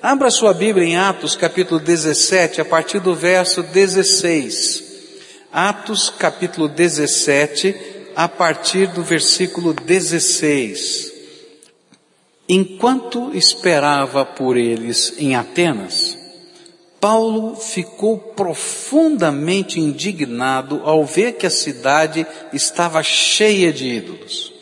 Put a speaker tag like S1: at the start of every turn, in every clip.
S1: Abra sua Bíblia em Atos capítulo 17, a partir do verso 16. Atos capítulo 17, a partir do versículo 16. Enquanto esperava por eles em Atenas, Paulo ficou profundamente indignado ao ver que a cidade estava cheia de ídolos.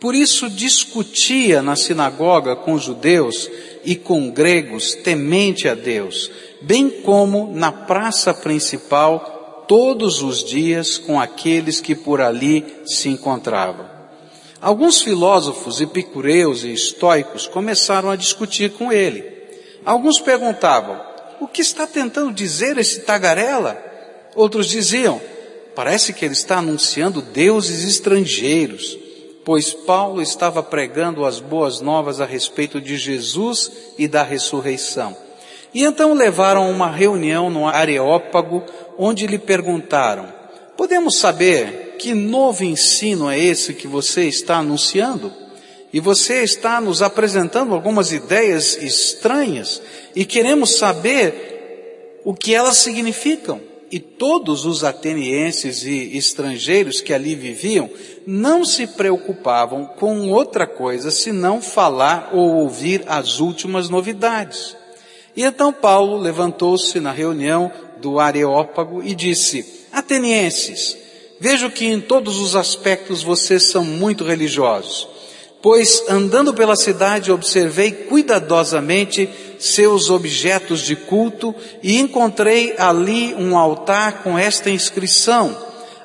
S1: Por isso discutia na sinagoga com judeus e com gregos temente a Deus, bem como na praça principal todos os dias com aqueles que por ali se encontravam. Alguns filósofos epicureus e estoicos começaram a discutir com ele. Alguns perguntavam, o que está tentando dizer esse tagarela? Outros diziam, parece que ele está anunciando deuses estrangeiros, pois Paulo estava pregando as boas novas a respeito de Jesus e da ressurreição. E então levaram uma reunião no Areópago, onde lhe perguntaram, podemos saber que novo ensino é esse que você está anunciando? E você está nos apresentando algumas ideias estranhas e queremos saber o que elas significam. E todos os atenienses e estrangeiros que ali viviam não se preocupavam com outra coisa senão falar ou ouvir as últimas novidades. E então Paulo levantou-se na reunião do Areópago e disse, Atenienses, vejo que em todos os aspectos vocês são muito religiosos pois andando pela cidade observei cuidadosamente seus objetos de culto e encontrei ali um altar com esta inscrição,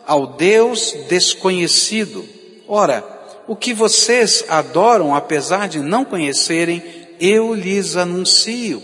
S1: ao Deus desconhecido. Ora, o que vocês adoram apesar de não conhecerem, eu lhes anuncio.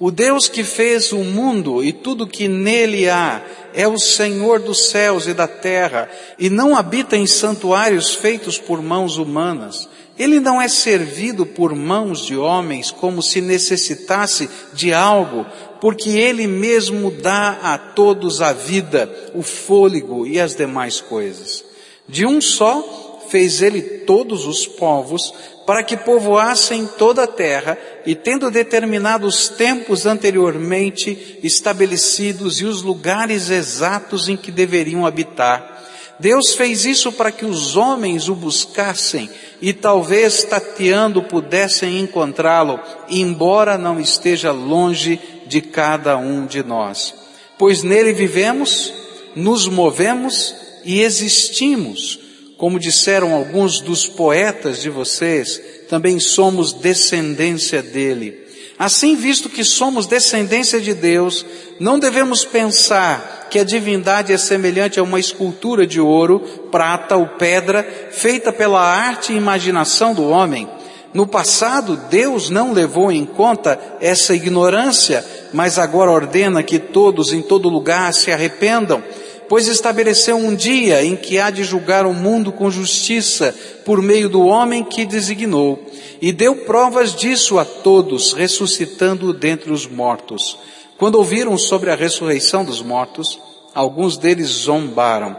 S1: O Deus que fez o mundo e tudo que nele há é o Senhor dos céus e da terra e não habita em santuários feitos por mãos humanas ele não é servido por mãos de homens como se necessitasse de algo, porque ele mesmo dá a todos a vida, o fôlego e as demais coisas. De um só fez ele todos os povos para que povoassem toda a terra e tendo determinado os tempos anteriormente estabelecidos e os lugares exatos em que deveriam habitar, Deus fez isso para que os homens o buscassem e talvez tateando pudessem encontrá-lo, embora não esteja longe de cada um de nós. Pois nele vivemos, nos movemos e existimos. Como disseram alguns dos poetas de vocês, também somos descendência dele. Assim, visto que somos descendência de Deus, não devemos pensar que a divindade é semelhante a uma escultura de ouro, prata ou pedra feita pela arte e imaginação do homem. No passado, Deus não levou em conta essa ignorância, mas agora ordena que todos em todo lugar se arrependam pois estabeleceu um dia em que há de julgar o mundo com justiça por meio do homem que designou, e deu provas disso a todos, ressuscitando dentre os mortos. Quando ouviram sobre a ressurreição dos mortos, alguns deles zombaram,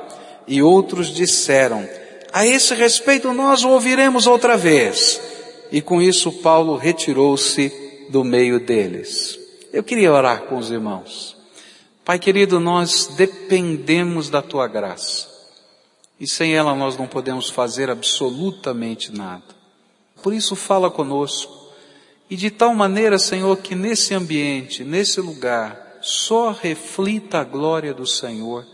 S1: e outros disseram, a esse respeito nós o ouviremos outra vez. E com isso Paulo retirou-se do meio deles. Eu queria orar com os irmãos. Pai querido, nós dependemos da tua graça. E sem ela nós não podemos fazer absolutamente nada. Por isso fala conosco. E de tal maneira, Senhor, que nesse ambiente, nesse lugar, só reflita a glória do Senhor.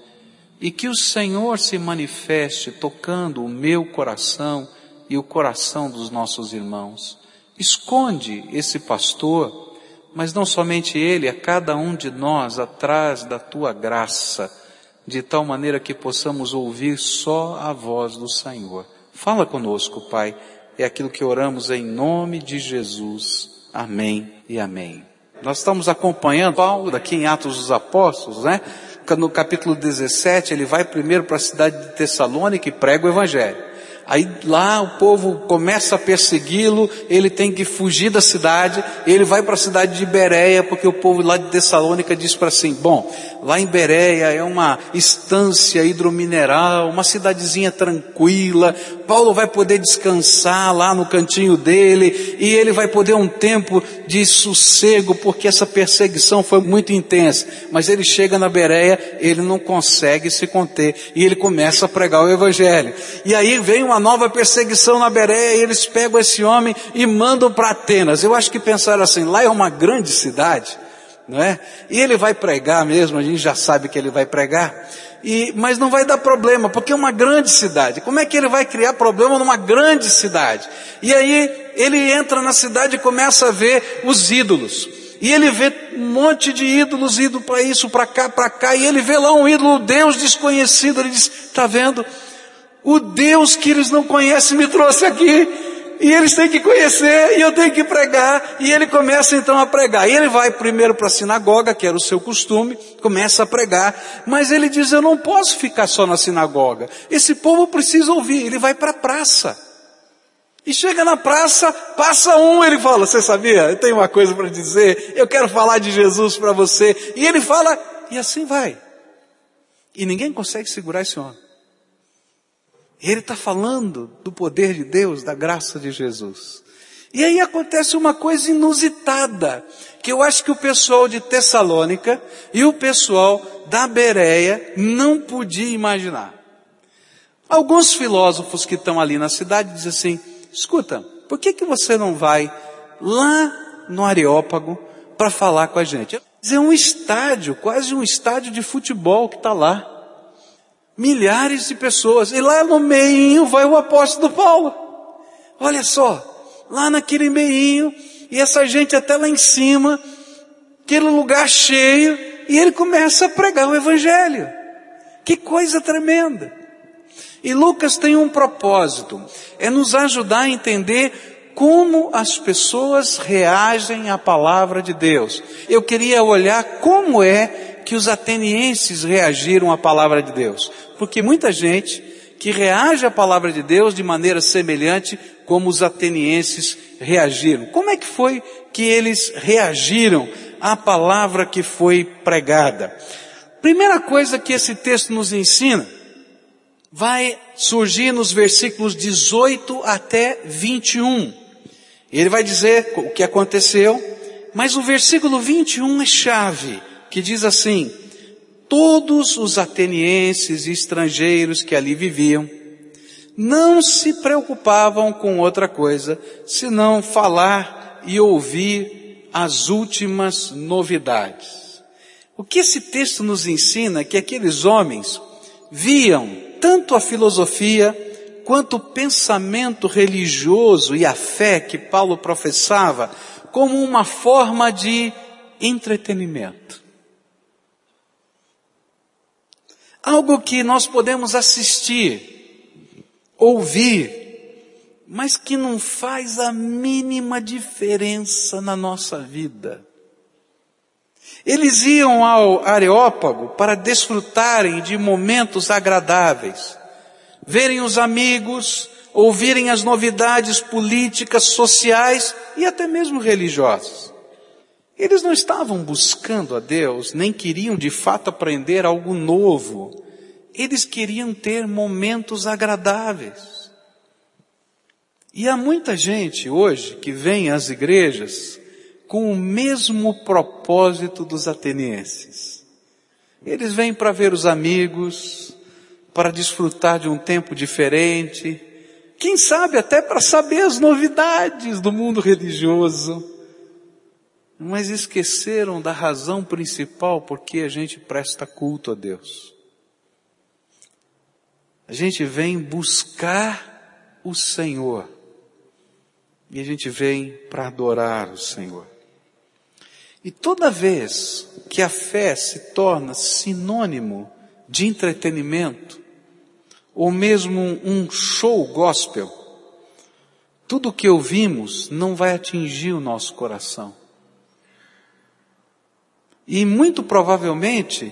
S1: E que o Senhor se manifeste tocando o meu coração e o coração dos nossos irmãos. Esconde esse pastor mas não somente Ele, a cada um de nós atrás da Tua graça, de tal maneira que possamos ouvir só a voz do Senhor. Fala conosco, Pai, é aquilo que oramos em nome de Jesus. Amém e amém. Nós estamos acompanhando Paulo aqui em Atos dos Apóstolos, né? No capítulo 17, ele vai primeiro para a cidade de Tessalônica e prega o Evangelho. Aí lá o povo começa a persegui-lo, ele tem que fugir da cidade, ele vai para a cidade de Bereia, porque o povo lá de Tessalônica diz para assim, bom, lá em Bereia é uma estância hidromineral, uma cidadezinha tranquila, Paulo vai poder descansar lá no cantinho dele, e ele vai poder um tempo de sossego, porque essa perseguição foi muito intensa. Mas ele chega na Bereia, ele não consegue se conter, e ele começa a pregar o Evangelho. E aí vem uma nova perseguição na Bereia, e eles pegam esse homem e mandam para Atenas. Eu acho que pensaram assim, lá é uma grande cidade, não é? E ele vai pregar mesmo, a gente já sabe que ele vai pregar. E, mas não vai dar problema, porque é uma grande cidade. Como é que ele vai criar problema numa grande cidade? E aí ele entra na cidade e começa a ver os ídolos. E ele vê um monte de ídolos indo para isso, para cá, para cá, e ele vê lá um ídolo, Deus desconhecido. Ele diz: "Tá vendo? O Deus que eles não conhecem me trouxe aqui. E eles têm que conhecer, e eu tenho que pregar. E ele começa então a pregar. E ele vai primeiro para a sinagoga, que era o seu costume, começa a pregar. Mas ele diz: Eu não posso ficar só na sinagoga. Esse povo precisa ouvir. Ele vai para a praça. E chega na praça, passa um, ele fala: Você sabia? Eu tenho uma coisa para dizer. Eu quero falar de Jesus para você. E ele fala, e assim vai. E ninguém consegue segurar esse homem. Ele está falando do poder de Deus, da graça de Jesus. E aí acontece uma coisa inusitada, que eu acho que o pessoal de Tessalônica e o pessoal da Bereia não podia imaginar. Alguns filósofos que estão ali na cidade dizem assim, escuta, por que, que você não vai lá no Areópago para falar com a gente? É um estádio, quase um estádio de futebol que está lá. Milhares de pessoas. E lá no meio vai o apóstolo Paulo. Olha só, lá naquele meio, e essa gente até lá em cima, aquele lugar cheio, e ele começa a pregar o evangelho. Que coisa tremenda. E Lucas tem um propósito, é nos ajudar a entender como as pessoas reagem à palavra de Deus. Eu queria olhar como é que os atenienses reagiram à palavra de Deus. Porque muita gente que reage à palavra de Deus de maneira semelhante como os atenienses reagiram. Como é que foi que eles reagiram à palavra que foi pregada? Primeira coisa que esse texto nos ensina vai surgir nos versículos 18 até 21. Ele vai dizer o que aconteceu, mas o versículo 21 é chave que diz assim: todos os atenienses e estrangeiros que ali viviam não se preocupavam com outra coisa senão falar e ouvir as últimas novidades. O que esse texto nos ensina é que aqueles homens viam tanto a filosofia quanto o pensamento religioso e a fé que Paulo professava como uma forma de entretenimento. Algo que nós podemos assistir, ouvir, mas que não faz a mínima diferença na nossa vida. Eles iam ao Areópago para desfrutarem de momentos agradáveis, verem os amigos, ouvirem as novidades políticas, sociais e até mesmo religiosas. Eles não estavam buscando a Deus, nem queriam de fato aprender algo novo. Eles queriam ter momentos agradáveis. E há muita gente hoje que vem às igrejas com o mesmo propósito dos atenienses. Eles vêm para ver os amigos, para desfrutar de um tempo diferente, quem sabe até para saber as novidades do mundo religioso mas esqueceram da razão principal porque a gente presta culto a Deus. A gente vem buscar o Senhor e a gente vem para adorar o Senhor. E toda vez que a fé se torna sinônimo de entretenimento, ou mesmo um show gospel, tudo o que ouvimos não vai atingir o nosso coração. E muito provavelmente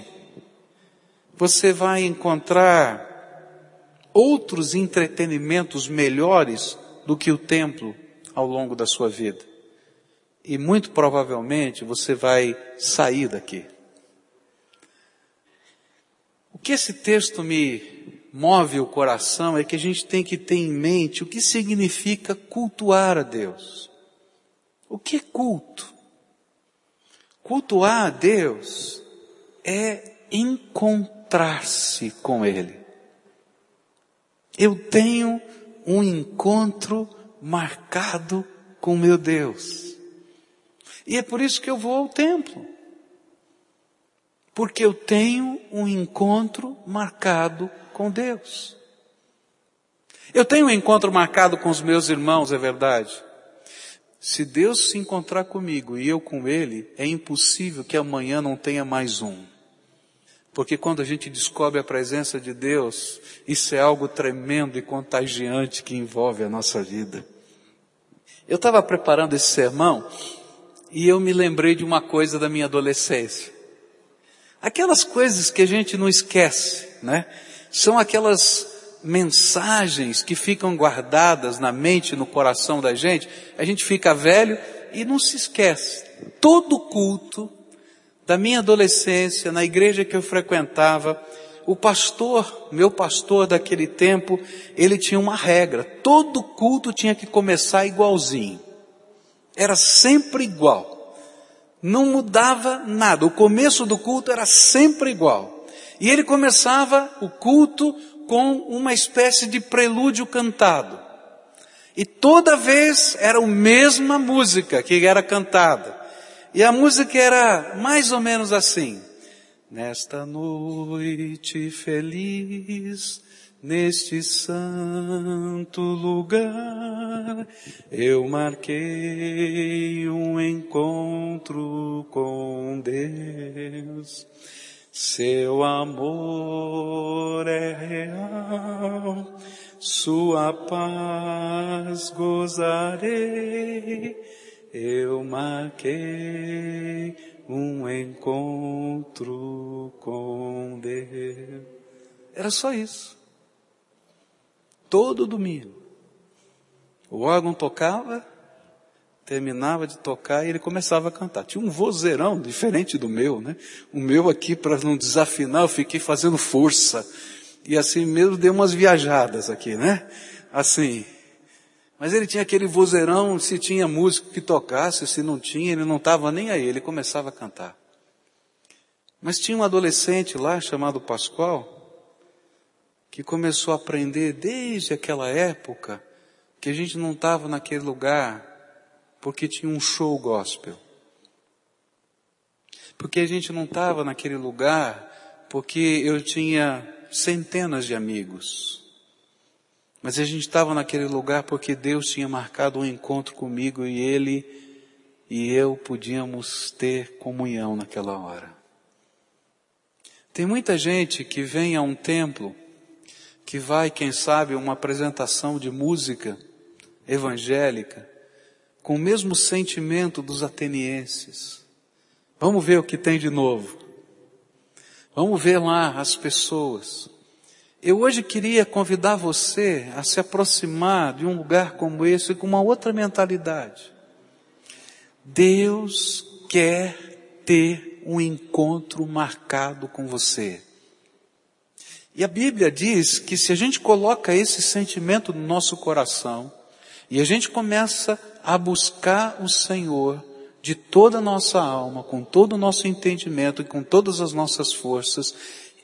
S1: você vai encontrar outros entretenimentos melhores do que o templo ao longo da sua vida. E muito provavelmente você vai sair daqui. O que esse texto me move o coração é que a gente tem que ter em mente o que significa cultuar a Deus. O que é culto? Cultuar a Deus é encontrar-se com Ele. Eu tenho um encontro marcado com meu Deus. E é por isso que eu vou ao templo. Porque eu tenho um encontro marcado com Deus. Eu tenho um encontro marcado com os meus irmãos, é verdade. Se Deus se encontrar comigo e eu com Ele, é impossível que amanhã não tenha mais um. Porque quando a gente descobre a presença de Deus, isso é algo tremendo e contagiante que envolve a nossa vida. Eu estava preparando esse sermão e eu me lembrei de uma coisa da minha adolescência. Aquelas coisas que a gente não esquece, né? São aquelas mensagens que ficam guardadas na mente, no coração da gente. A gente fica velho e não se esquece. Todo culto da minha adolescência, na igreja que eu frequentava, o pastor, meu pastor daquele tempo, ele tinha uma regra. Todo culto tinha que começar igualzinho. Era sempre igual. Não mudava nada. O começo do culto era sempre igual. E ele começava o culto com uma espécie de prelúdio cantado. E toda vez era a mesma música que era cantada. E a música era mais ou menos assim. Nesta noite feliz, neste santo lugar, eu marquei um encontro com Deus. Seu amor é real, sua paz gozarei eu marquei um encontro com Deus. Era só isso. Todo domingo. O órgão tocava, terminava de tocar e ele começava a cantar. Tinha um vozeirão diferente do meu, né? O meu aqui, para não desafinar, eu fiquei fazendo força. E assim mesmo dei umas viajadas aqui, né? Assim, mas ele tinha aquele vozeirão, se tinha música que tocasse, se não tinha, ele não estava nem aí, ele começava a cantar. Mas tinha um adolescente lá chamado Pascoal, que começou a aprender desde aquela época que a gente não estava naquele lugar porque tinha um show gospel. Porque a gente não estava naquele lugar porque eu tinha centenas de amigos. Mas a gente estava naquele lugar porque Deus tinha marcado um encontro comigo e Ele e eu podíamos ter comunhão naquela hora. Tem muita gente que vem a um templo, que vai, quem sabe, uma apresentação de música evangélica, com o mesmo sentimento dos atenienses. Vamos ver o que tem de novo. Vamos ver lá as pessoas. Eu hoje queria convidar você a se aproximar de um lugar como esse com uma outra mentalidade. Deus quer ter um encontro marcado com você. E a Bíblia diz que se a gente coloca esse sentimento no nosso coração e a gente começa a buscar o Senhor de toda a nossa alma, com todo o nosso entendimento e com todas as nossas forças,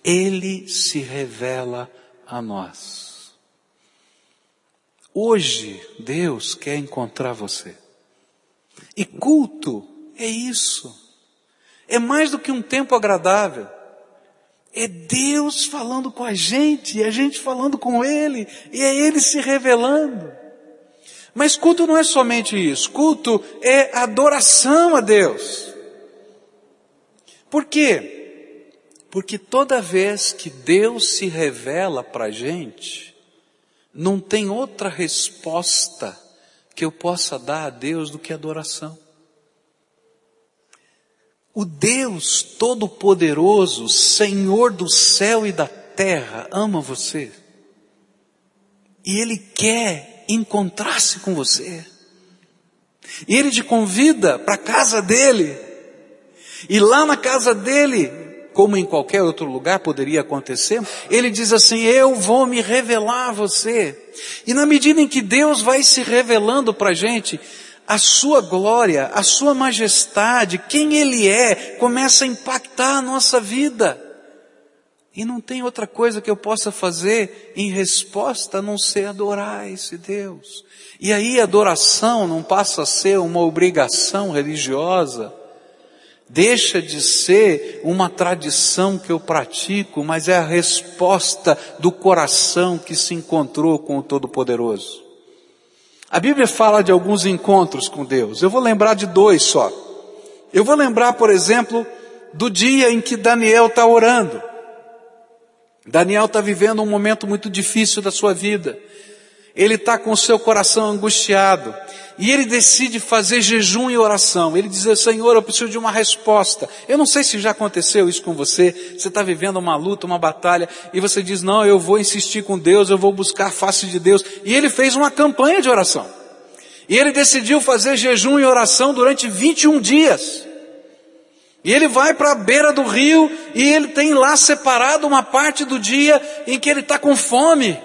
S1: ele se revela a nós. Hoje, Deus quer encontrar você. E culto é isso. É mais do que um tempo agradável. É Deus falando com a gente, e a gente falando com Ele, e é Ele se revelando. Mas culto não é somente isso. Culto é adoração a Deus. Por quê? Porque toda vez que Deus se revela para a gente, não tem outra resposta que eu possa dar a Deus do que adoração. O Deus Todo-Poderoso, Senhor do céu e da terra, ama você. E Ele quer encontrar-se com você. E Ele te convida para a casa dele. E lá na casa dele, como em qualquer outro lugar poderia acontecer, ele diz assim, eu vou me revelar a você. E na medida em que Deus vai se revelando para a gente, a sua glória, a sua majestade, quem Ele é, começa a impactar a nossa vida. E não tem outra coisa que eu possa fazer em resposta a não ser adorar esse Deus. E aí a adoração não passa a ser uma obrigação religiosa, deixa de ser uma tradição que eu pratico, mas é a resposta do coração que se encontrou com o Todo-Poderoso. A Bíblia fala de alguns encontros com Deus. Eu vou lembrar de dois só. Eu vou lembrar, por exemplo, do dia em que Daniel está orando. Daniel está vivendo um momento muito difícil da sua vida. Ele está com o seu coração angustiado. E ele decide fazer jejum e oração. Ele diz, Senhor, eu preciso de uma resposta. Eu não sei se já aconteceu isso com você. Você está vivendo uma luta, uma batalha, e você diz, não, eu vou insistir com Deus, eu vou buscar a face de Deus. E ele fez uma campanha de oração. E ele decidiu fazer jejum e oração durante 21 dias. E ele vai para a beira do rio e ele tem lá separado uma parte do dia em que ele está com fome.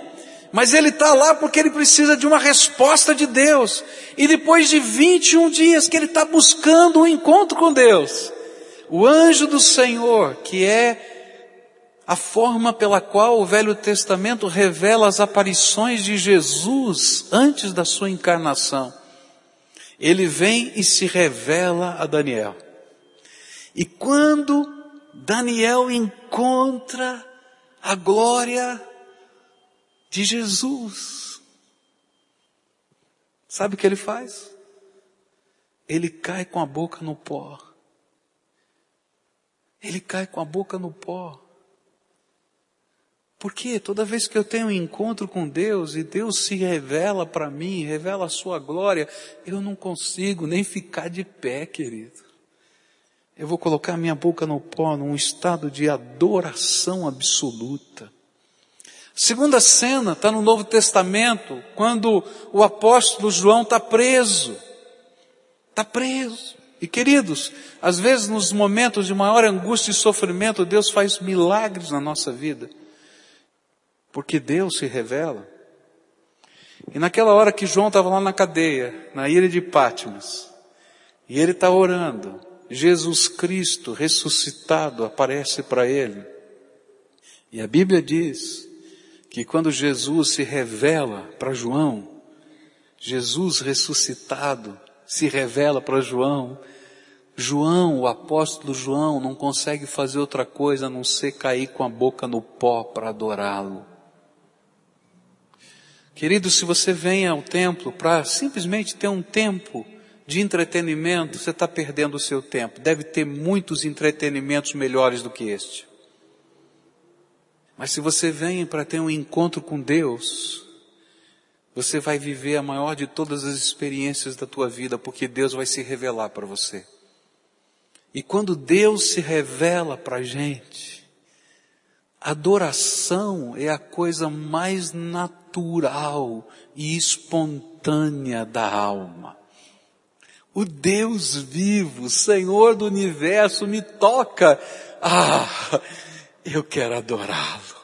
S1: Mas ele está lá porque ele precisa de uma resposta de Deus. E depois de 21 dias que ele está buscando um encontro com Deus, o anjo do Senhor, que é a forma pela qual o Velho Testamento revela as aparições de Jesus antes da sua encarnação, ele vem e se revela a Daniel. E quando Daniel encontra a glória de Jesus. Sabe o que ele faz? Ele cai com a boca no pó. Ele cai com a boca no pó. Porque toda vez que eu tenho um encontro com Deus e Deus se revela para mim, revela a sua glória, eu não consigo nem ficar de pé, querido. Eu vou colocar minha boca no pó num estado de adoração absoluta. Segunda cena está no Novo Testamento, quando o apóstolo João está preso. Está preso. E queridos, às vezes nos momentos de maior angústia e sofrimento, Deus faz milagres na nossa vida. Porque Deus se revela. E naquela hora que João estava lá na cadeia, na ilha de Pátimos, e ele está orando, Jesus Cristo ressuscitado aparece para ele. E a Bíblia diz que quando Jesus se revela para João, Jesus ressuscitado se revela para João, João, o apóstolo João, não consegue fazer outra coisa a não ser cair com a boca no pó para adorá-lo. Querido, se você vem ao templo para simplesmente ter um tempo de entretenimento, você está perdendo o seu tempo. Deve ter muitos entretenimentos melhores do que este. Mas se você vem para ter um encontro com Deus, você vai viver a maior de todas as experiências da tua vida, porque Deus vai se revelar para você. E quando Deus se revela para a gente, adoração é a coisa mais natural e espontânea da alma. O Deus vivo, Senhor do universo, me toca. Ah, eu quero adorá-lo.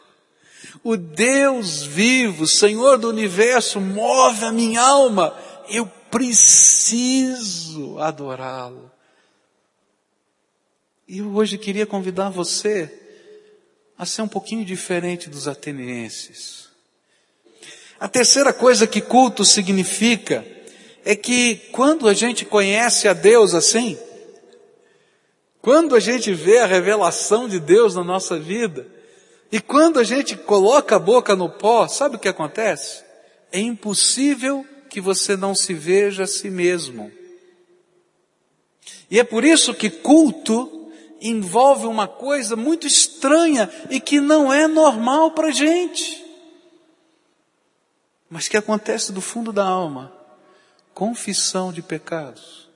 S1: O Deus vivo, Senhor do universo, move a minha alma. Eu preciso adorá-lo. E hoje queria convidar você a ser um pouquinho diferente dos atenienses. A terceira coisa que culto significa é que quando a gente conhece a Deus assim, quando a gente vê a revelação de Deus na nossa vida, e quando a gente coloca a boca no pó, sabe o que acontece? É impossível que você não se veja a si mesmo. E é por isso que culto envolve uma coisa muito estranha e que não é normal para gente, mas que acontece do fundo da alma confissão de pecados.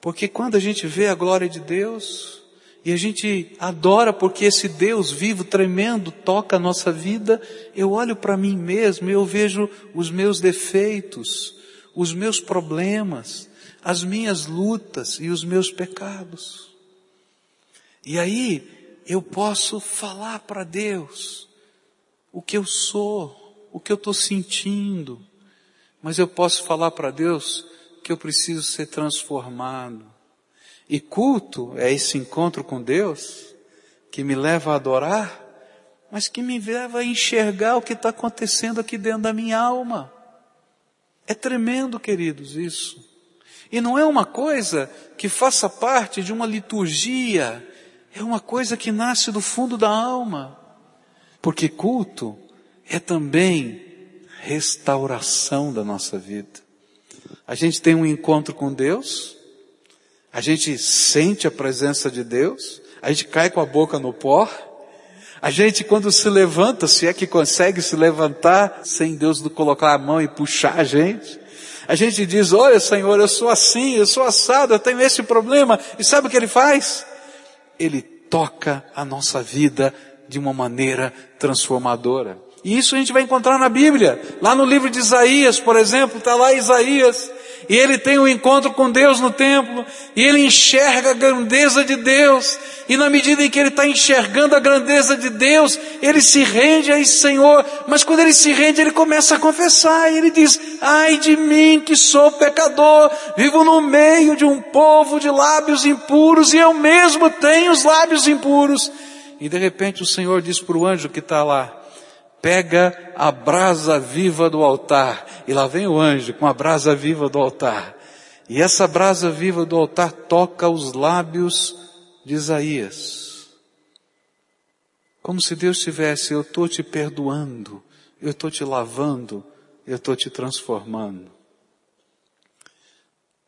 S1: Porque quando a gente vê a glória de Deus, e a gente adora porque esse Deus vivo, tremendo, toca a nossa vida, eu olho para mim mesmo e eu vejo os meus defeitos, os meus problemas, as minhas lutas e os meus pecados. E aí eu posso falar para Deus o que eu sou, o que eu estou sentindo, mas eu posso falar para Deus que eu preciso ser transformado. E culto é esse encontro com Deus que me leva a adorar, mas que me leva a enxergar o que está acontecendo aqui dentro da minha alma. É tremendo, queridos, isso. E não é uma coisa que faça parte de uma liturgia, é uma coisa que nasce do fundo da alma. Porque culto é também restauração da nossa vida. A gente tem um encontro com Deus, a gente sente a presença de Deus, a gente cai com a boca no pó, a gente quando se levanta, se é que consegue se levantar sem Deus colocar a mão e puxar a gente, a gente diz, olha Senhor, eu sou assim, eu sou assado, eu tenho esse problema, e sabe o que Ele faz? Ele toca a nossa vida de uma maneira transformadora. E isso a gente vai encontrar na Bíblia. Lá no livro de Isaías, por exemplo, está lá Isaías. E ele tem um encontro com Deus no templo, e ele enxerga a grandeza de Deus, e na medida em que ele está enxergando a grandeza de Deus, ele se rende a esse Senhor, mas quando ele se rende, ele começa a confessar, e ele diz, ai de mim que sou pecador, vivo no meio de um povo de lábios impuros, e eu mesmo tenho os lábios impuros. E de repente o Senhor diz para o anjo que está lá, pega a brasa viva do altar. E lá vem o anjo com a brasa viva do altar. E essa brasa viva do altar toca os lábios de Isaías. Como se Deus tivesse, eu estou te perdoando, eu estou te lavando, eu estou te transformando.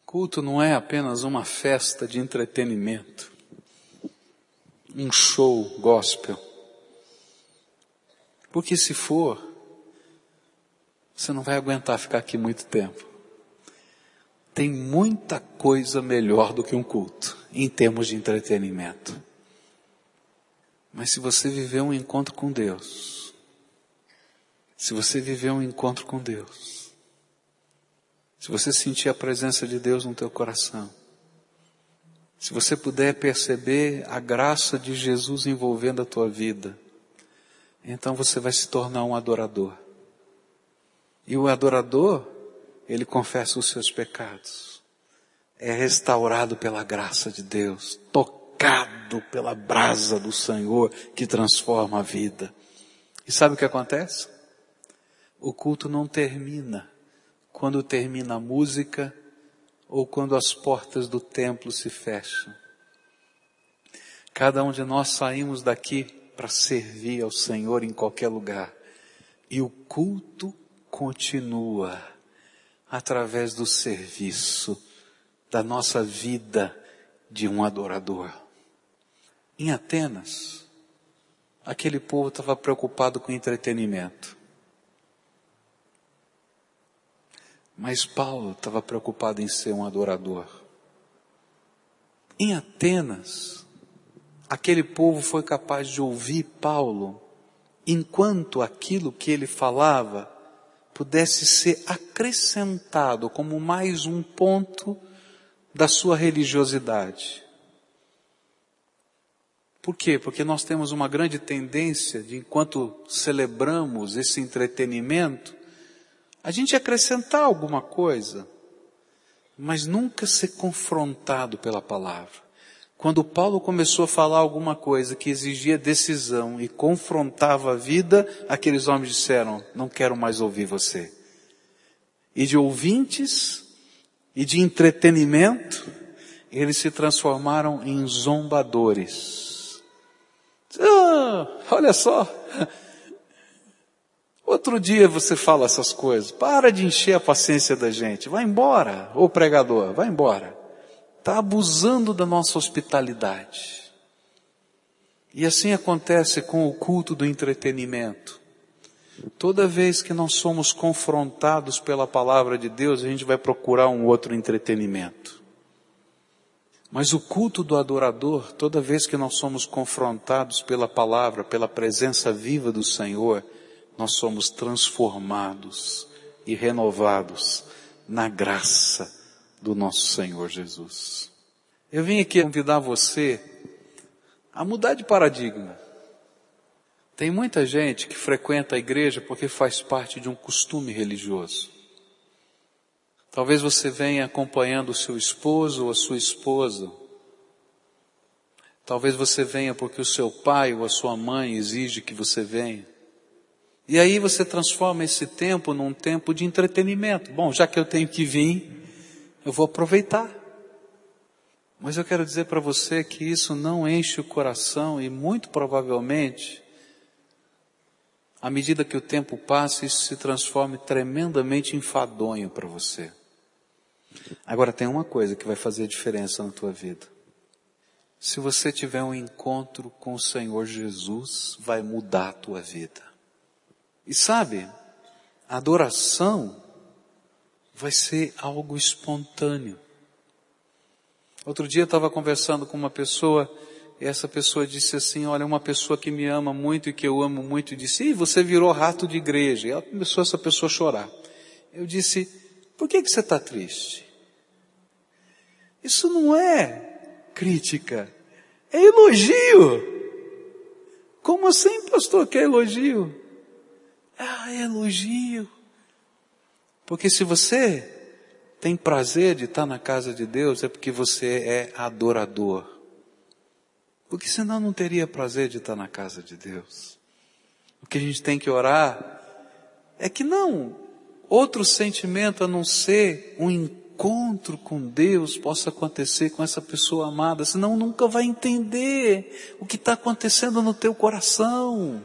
S1: Culto não é apenas uma festa de entretenimento, um show gospel. Porque se for, você não vai aguentar ficar aqui muito tempo. Tem muita coisa melhor do que um culto, em termos de entretenimento. Mas se você viver um encontro com Deus, se você viver um encontro com Deus, se você sentir a presença de Deus no teu coração, se você puder perceber a graça de Jesus envolvendo a tua vida, então você vai se tornar um adorador. E o adorador, ele confessa os seus pecados. É restaurado pela graça de Deus, tocado pela brasa do Senhor que transforma a vida. E sabe o que acontece? O culto não termina quando termina a música ou quando as portas do templo se fecham. Cada um de nós saímos daqui para servir ao Senhor em qualquer lugar. E o culto continua através do serviço da nossa vida de um adorador. Em Atenas, aquele povo estava preocupado com entretenimento. Mas Paulo estava preocupado em ser um adorador. Em Atenas, aquele povo foi capaz de ouvir Paulo, enquanto aquilo que ele falava pudesse ser acrescentado como mais um ponto da sua religiosidade. Por quê? Porque nós temos uma grande tendência de, enquanto celebramos esse entretenimento, a gente acrescentar alguma coisa, mas nunca ser confrontado pela palavra. Quando Paulo começou a falar alguma coisa que exigia decisão e confrontava a vida, aqueles homens disseram, não quero mais ouvir você. E de ouvintes e de entretenimento, eles se transformaram em zombadores. Ah, olha só. Outro dia você fala essas coisas. Para de encher a paciência da gente. Vai embora, ô pregador, vai embora está abusando da nossa hospitalidade. E assim acontece com o culto do entretenimento. Toda vez que nós somos confrontados pela palavra de Deus, a gente vai procurar um outro entretenimento. Mas o culto do adorador, toda vez que nós somos confrontados pela palavra, pela presença viva do Senhor, nós somos transformados e renovados na graça do nosso Senhor Jesus. Eu vim aqui convidar você a mudar de paradigma. Tem muita gente que frequenta a igreja porque faz parte de um costume religioso. Talvez você venha acompanhando o seu esposo ou a sua esposa. Talvez você venha porque o seu pai ou a sua mãe exige que você venha. E aí você transforma esse tempo num tempo de entretenimento. Bom, já que eu tenho que vir, eu vou aproveitar. Mas eu quero dizer para você que isso não enche o coração e muito provavelmente à medida que o tempo passa, isso se transforma tremendamente enfadonho para você. Agora tem uma coisa que vai fazer diferença na tua vida. Se você tiver um encontro com o Senhor Jesus, vai mudar a tua vida. E sabe, a adoração vai ser algo espontâneo. Outro dia eu estava conversando com uma pessoa e essa pessoa disse assim, olha, uma pessoa que me ama muito e que eu amo muito, disse, Ih, você virou rato de igreja. E ela começou essa pessoa a chorar. Eu disse, por que, que você está triste? Isso não é crítica, é elogio. Como assim, pastor, que é elogio? Ah, é elogio. Porque se você tem prazer de estar na casa de Deus, é porque você é adorador. Porque senão não teria prazer de estar na casa de Deus. O que a gente tem que orar é que não outro sentimento a não ser um encontro com Deus possa acontecer com essa pessoa amada, senão nunca vai entender o que está acontecendo no teu coração.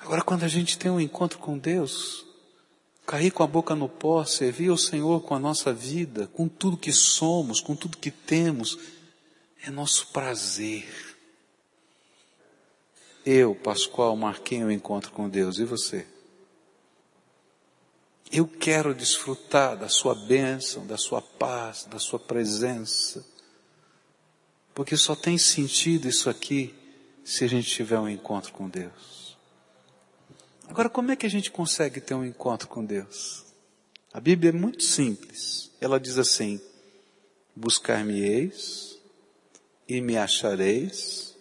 S1: Agora, quando a gente tem um encontro com Deus, cair com a boca no pó, servir ao Senhor com a nossa vida, com tudo que somos, com tudo que temos, é nosso prazer. Eu, Pascoal, marquei um encontro com Deus, e você? Eu quero desfrutar da sua bênção, da sua paz, da sua presença, porque só tem sentido isso aqui se a gente tiver um encontro com Deus. Agora, como é que a gente consegue ter um encontro com Deus? A Bíblia é muito simples. Ela diz assim: Buscar-me-eis e me achareis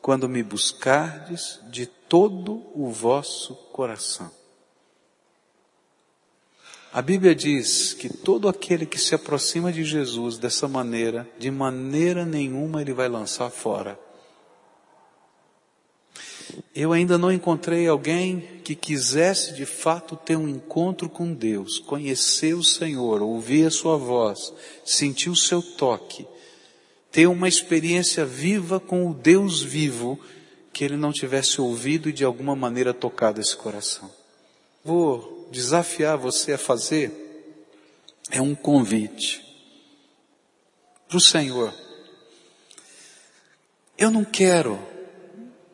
S1: quando me buscardes de todo o vosso coração. A Bíblia diz que todo aquele que se aproxima de Jesus dessa maneira, de maneira nenhuma ele vai lançar fora eu ainda não encontrei alguém que quisesse de fato ter um encontro com Deus, conhecer o Senhor, ouvir a sua voz, sentir o seu toque, ter uma experiência viva com o Deus vivo, que ele não tivesse ouvido e de alguma maneira tocado esse coração. Vou desafiar você a fazer é um convite para o Senhor. Eu não quero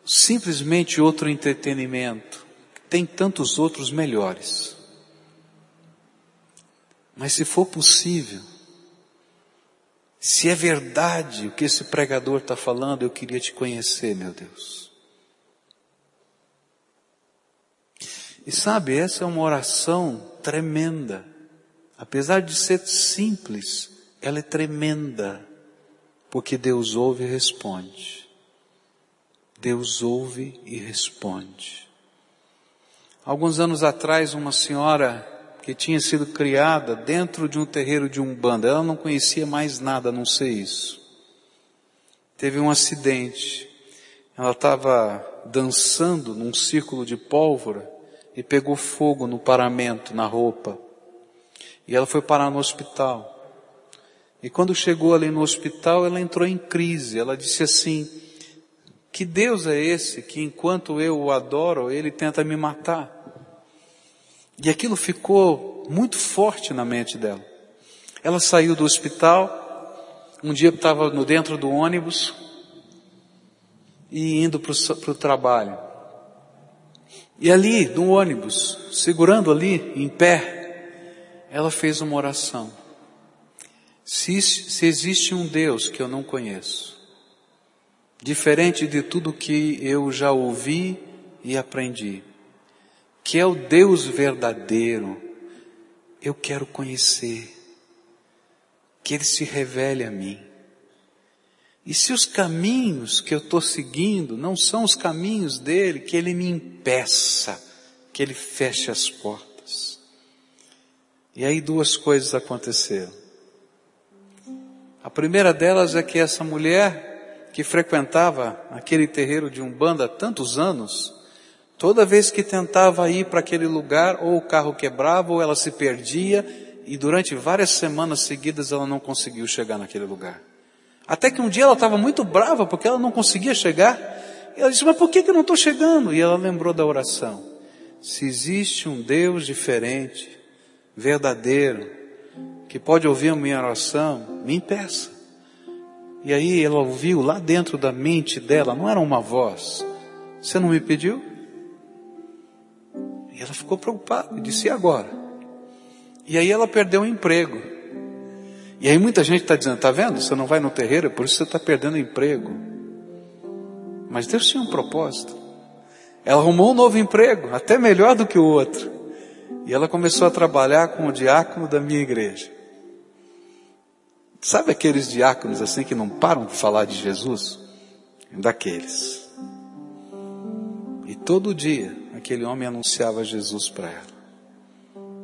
S1: simplesmente outro entretenimento. Tem tantos outros melhores. Mas se for possível, se é verdade o que esse pregador está falando, eu queria te conhecer, meu Deus. E sabe, essa é uma oração tremenda. Apesar de ser simples, ela é tremenda. Porque Deus ouve e responde. Deus ouve e responde. Alguns anos atrás, uma senhora que tinha sido criada dentro de um terreiro de umbanda, ela não conhecia mais nada a não ser isso. Teve um acidente. Ela estava dançando num círculo de pólvora e pegou fogo no paramento, na roupa. E ela foi parar no hospital. E quando chegou ali no hospital, ela entrou em crise. Ela disse assim, que Deus é esse que enquanto eu o adoro, ele tenta me matar? E aquilo ficou muito forte na mente dela. Ela saiu do hospital, um dia estava no dentro do ônibus e indo para o trabalho. E ali, no ônibus, segurando ali, em pé, ela fez uma oração. Se, se existe um Deus que eu não conheço, diferente de tudo que eu já ouvi e aprendi, que é o Deus verdadeiro, eu quero conhecer, que Ele se revele a mim. E se os caminhos que eu estou seguindo não são os caminhos dele, que ele me impeça, que ele feche as portas. E aí duas coisas aconteceram. A primeira delas é que essa mulher que frequentava aquele terreiro de Umbanda há tantos anos, toda vez que tentava ir para aquele lugar, ou o carro quebrava, ou ela se perdia, e durante várias semanas seguidas ela não conseguiu chegar naquele lugar. Até que um dia ela estava muito brava porque ela não conseguia chegar. E ela disse, mas por que, que eu não estou chegando? E ela lembrou da oração. Se existe um Deus diferente, verdadeiro, que pode ouvir a minha oração, me impeça. E aí ela ouviu lá dentro da mente dela, não era uma voz. Você não me pediu? E ela ficou preocupada e disse, e agora? E aí ela perdeu o emprego. E aí muita gente está dizendo, está vendo? Você não vai no terreiro, por isso você está perdendo emprego. Mas Deus tinha um propósito. Ela arrumou um novo emprego, até melhor do que o outro. E ela começou a trabalhar com o diácono da minha igreja. Sabe aqueles diáconos assim que não param de falar de Jesus? Daqueles. E todo dia aquele homem anunciava Jesus para ela.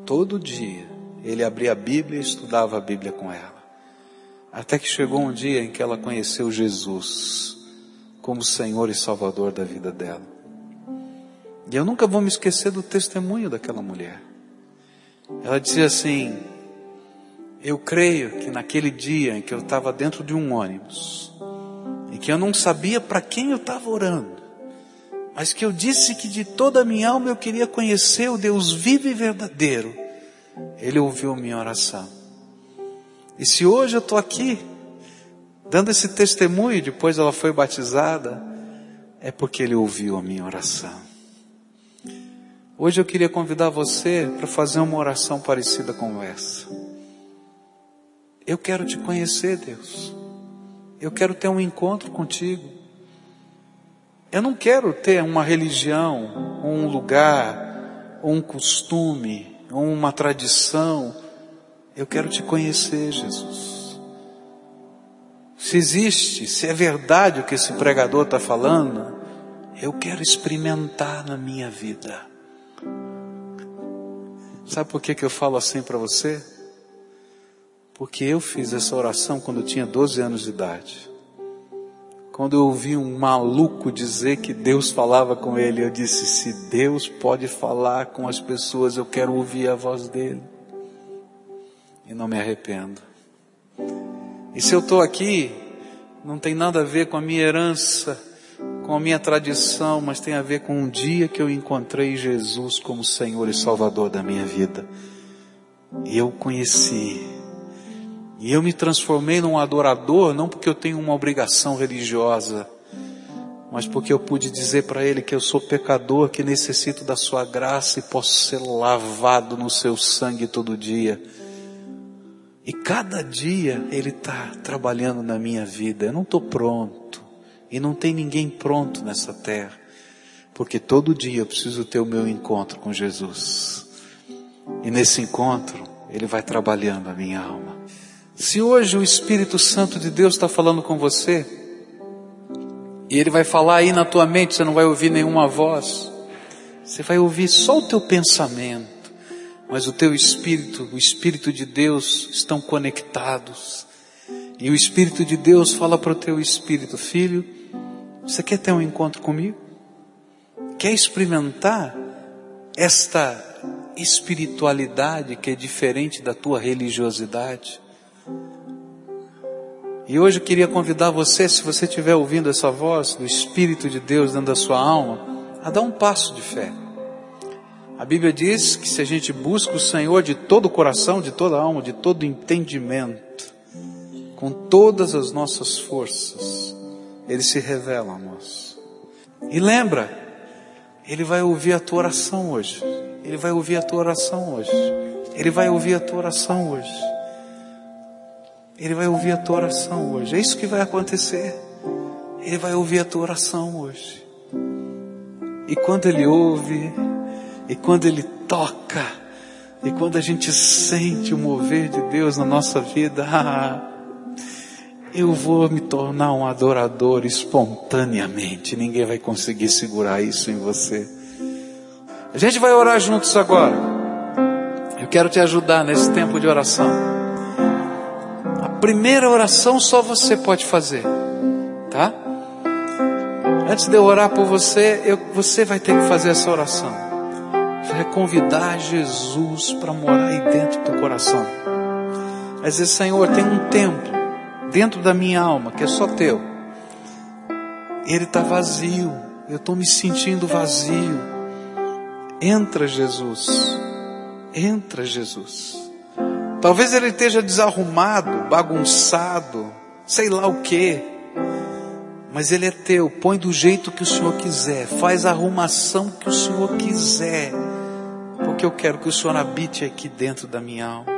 S1: Todo dia ele abria a Bíblia e estudava a Bíblia com ela. Até que chegou um dia em que ela conheceu Jesus como Senhor e Salvador da vida dela. E eu nunca vou me esquecer do testemunho daquela mulher. Ela dizia assim: Eu creio que naquele dia em que eu estava dentro de um ônibus, e que eu não sabia para quem eu estava orando, mas que eu disse que de toda a minha alma eu queria conhecer o Deus vivo e verdadeiro, ele ouviu minha oração. E se hoje eu estou aqui, dando esse testemunho, depois ela foi batizada, é porque Ele ouviu a minha oração. Hoje eu queria convidar você para fazer uma oração parecida com essa. Eu quero te conhecer, Deus. Eu quero ter um encontro contigo. Eu não quero ter uma religião, um lugar, um costume, uma tradição. Eu quero te conhecer, Jesus. Se existe, se é verdade o que esse pregador está falando, eu quero experimentar na minha vida. Sabe por que, que eu falo assim para você? Porque eu fiz essa oração quando eu tinha 12 anos de idade. Quando eu ouvi um maluco dizer que Deus falava com ele, eu disse: se Deus pode falar com as pessoas, eu quero ouvir a voz dele. E não me arrependo. E se eu estou aqui, não tem nada a ver com a minha herança, com a minha tradição, mas tem a ver com um dia que eu encontrei Jesus como Senhor e Salvador da minha vida. E eu conheci e eu me transformei num adorador, não porque eu tenho uma obrigação religiosa, mas porque eu pude dizer para Ele que eu sou pecador, que necessito da Sua graça e posso ser lavado no Seu sangue todo dia. E cada dia Ele está trabalhando na minha vida. Eu não estou pronto. E não tem ninguém pronto nessa terra. Porque todo dia eu preciso ter o meu encontro com Jesus. E nesse encontro, Ele vai trabalhando a minha alma. Se hoje o Espírito Santo de Deus está falando com você, e ele vai falar aí na tua mente, você não vai ouvir nenhuma voz, você vai ouvir só o teu pensamento, mas o teu espírito, o Espírito de Deus estão conectados. E o Espírito de Deus fala para o teu espírito, filho, você quer ter um encontro comigo? Quer experimentar esta espiritualidade que é diferente da tua religiosidade? E hoje eu queria convidar você, se você estiver ouvindo essa voz do Espírito de Deus dentro da sua alma, a dar um passo de fé. A Bíblia diz que se a gente busca o Senhor de todo o coração, de toda a alma, de todo o entendimento, com todas as nossas forças, Ele se revela a nós. E lembra, Ele vai ouvir a tua oração hoje. Ele vai ouvir a tua oração hoje. Ele vai ouvir a tua oração hoje. Ele vai ouvir a tua oração hoje. É isso que vai acontecer. Ele vai ouvir a tua oração hoje. E quando Ele ouve, e quando Ele toca, e quando a gente sente o mover de Deus na nossa vida, eu vou me tornar um adorador espontaneamente. Ninguém vai conseguir segurar isso em você. A gente vai orar juntos agora. Eu quero te ajudar nesse tempo de oração. Primeira oração só você pode fazer, tá? Antes de eu orar por você, eu, você vai ter que fazer essa oração. Vai convidar Jesus para morar aí dentro do coração. Vai dizer, Senhor, tem um templo dentro da minha alma que é só teu. Ele está vazio. Eu estou me sentindo vazio. Entra, Jesus. Entra, Jesus. Talvez ele esteja desarrumado, bagunçado, sei lá o que. Mas ele é teu. Põe do jeito que o Senhor quiser. Faz a arrumação que o Senhor quiser. Porque eu quero que o Senhor habite aqui dentro da minha alma.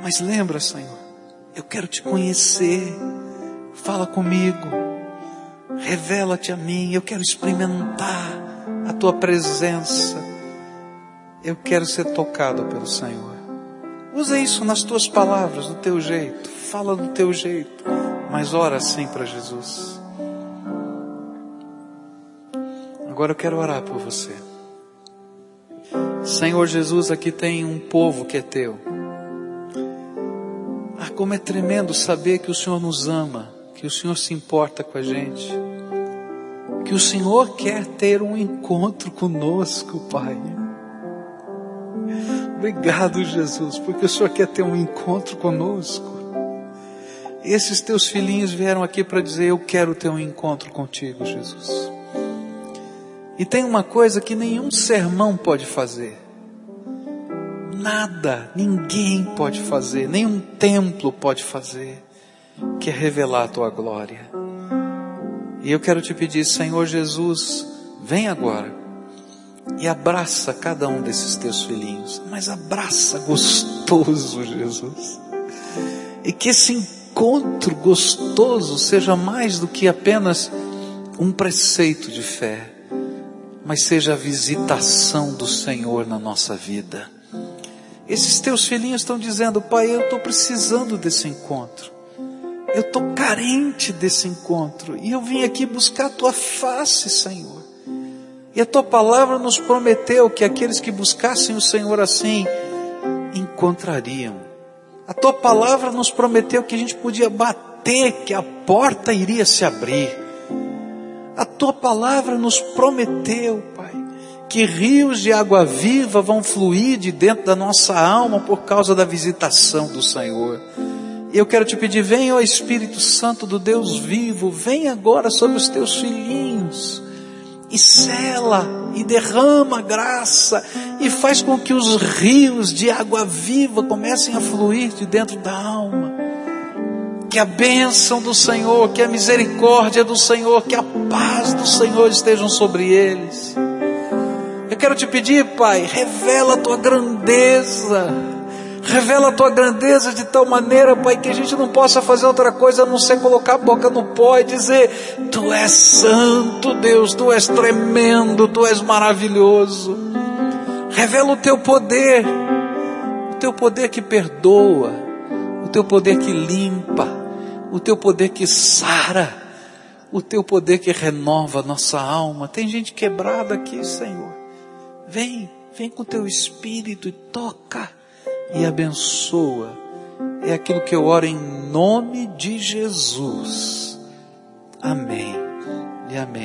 S1: Mas lembra, Senhor, eu quero te conhecer. Fala comigo. Revela-te a mim. Eu quero experimentar a tua presença. Eu quero ser tocado pelo Senhor. Usa isso nas tuas palavras, do teu jeito. Fala do teu jeito. Mas ora assim para Jesus. Agora eu quero orar por você. Senhor Jesus, aqui tem um povo que é teu. Ah, como é tremendo saber que o Senhor nos ama, que o Senhor se importa com a gente, que o Senhor quer ter um encontro conosco, Pai. Obrigado, Jesus, porque o Senhor quer ter um encontro conosco. Esses teus filhinhos vieram aqui para dizer: Eu quero ter um encontro contigo, Jesus. E tem uma coisa que nenhum sermão pode fazer. Nada, ninguém pode fazer, nenhum templo pode fazer, que é revelar a tua glória. E eu quero te pedir, Senhor Jesus, vem agora e abraça cada um desses teus filhinhos, mas abraça gostoso, Jesus. E que esse encontro gostoso seja mais do que apenas um preceito de fé mas seja a visitação do Senhor na nossa vida. Esses teus filhinhos estão dizendo, Pai, eu estou precisando desse encontro. Eu estou carente desse encontro. E eu vim aqui buscar a tua face, Senhor. E a tua palavra nos prometeu que aqueles que buscassem o Senhor assim, encontrariam. A tua palavra nos prometeu que a gente podia bater, que a porta iria se abrir. A tua palavra nos prometeu, Pai, que rios de água viva vão fluir de dentro da nossa alma por causa da visitação do Senhor. E eu quero te pedir, vem, ó Espírito Santo do Deus vivo, vem agora sobre os teus filhinhos e cela e derrama graça e faz com que os rios de água viva comecem a fluir de dentro da alma que a bênção do Senhor, que a misericórdia do Senhor, que a paz do Senhor estejam sobre eles. Eu quero te pedir, Pai, revela a tua grandeza. Revela a tua grandeza de tal maneira, Pai, que a gente não possa fazer outra coisa a não ser colocar a boca no pó e dizer: Tu és santo, Deus, Tu és tremendo, Tu és maravilhoso. Revela o Teu poder, o Teu poder que perdoa, o Teu poder que limpa, o teu poder que sara, o teu poder que renova a nossa alma. Tem gente quebrada aqui, Senhor. Vem, vem com o teu espírito e toca e abençoa. É aquilo que eu oro em nome de Jesus. Amém e amém.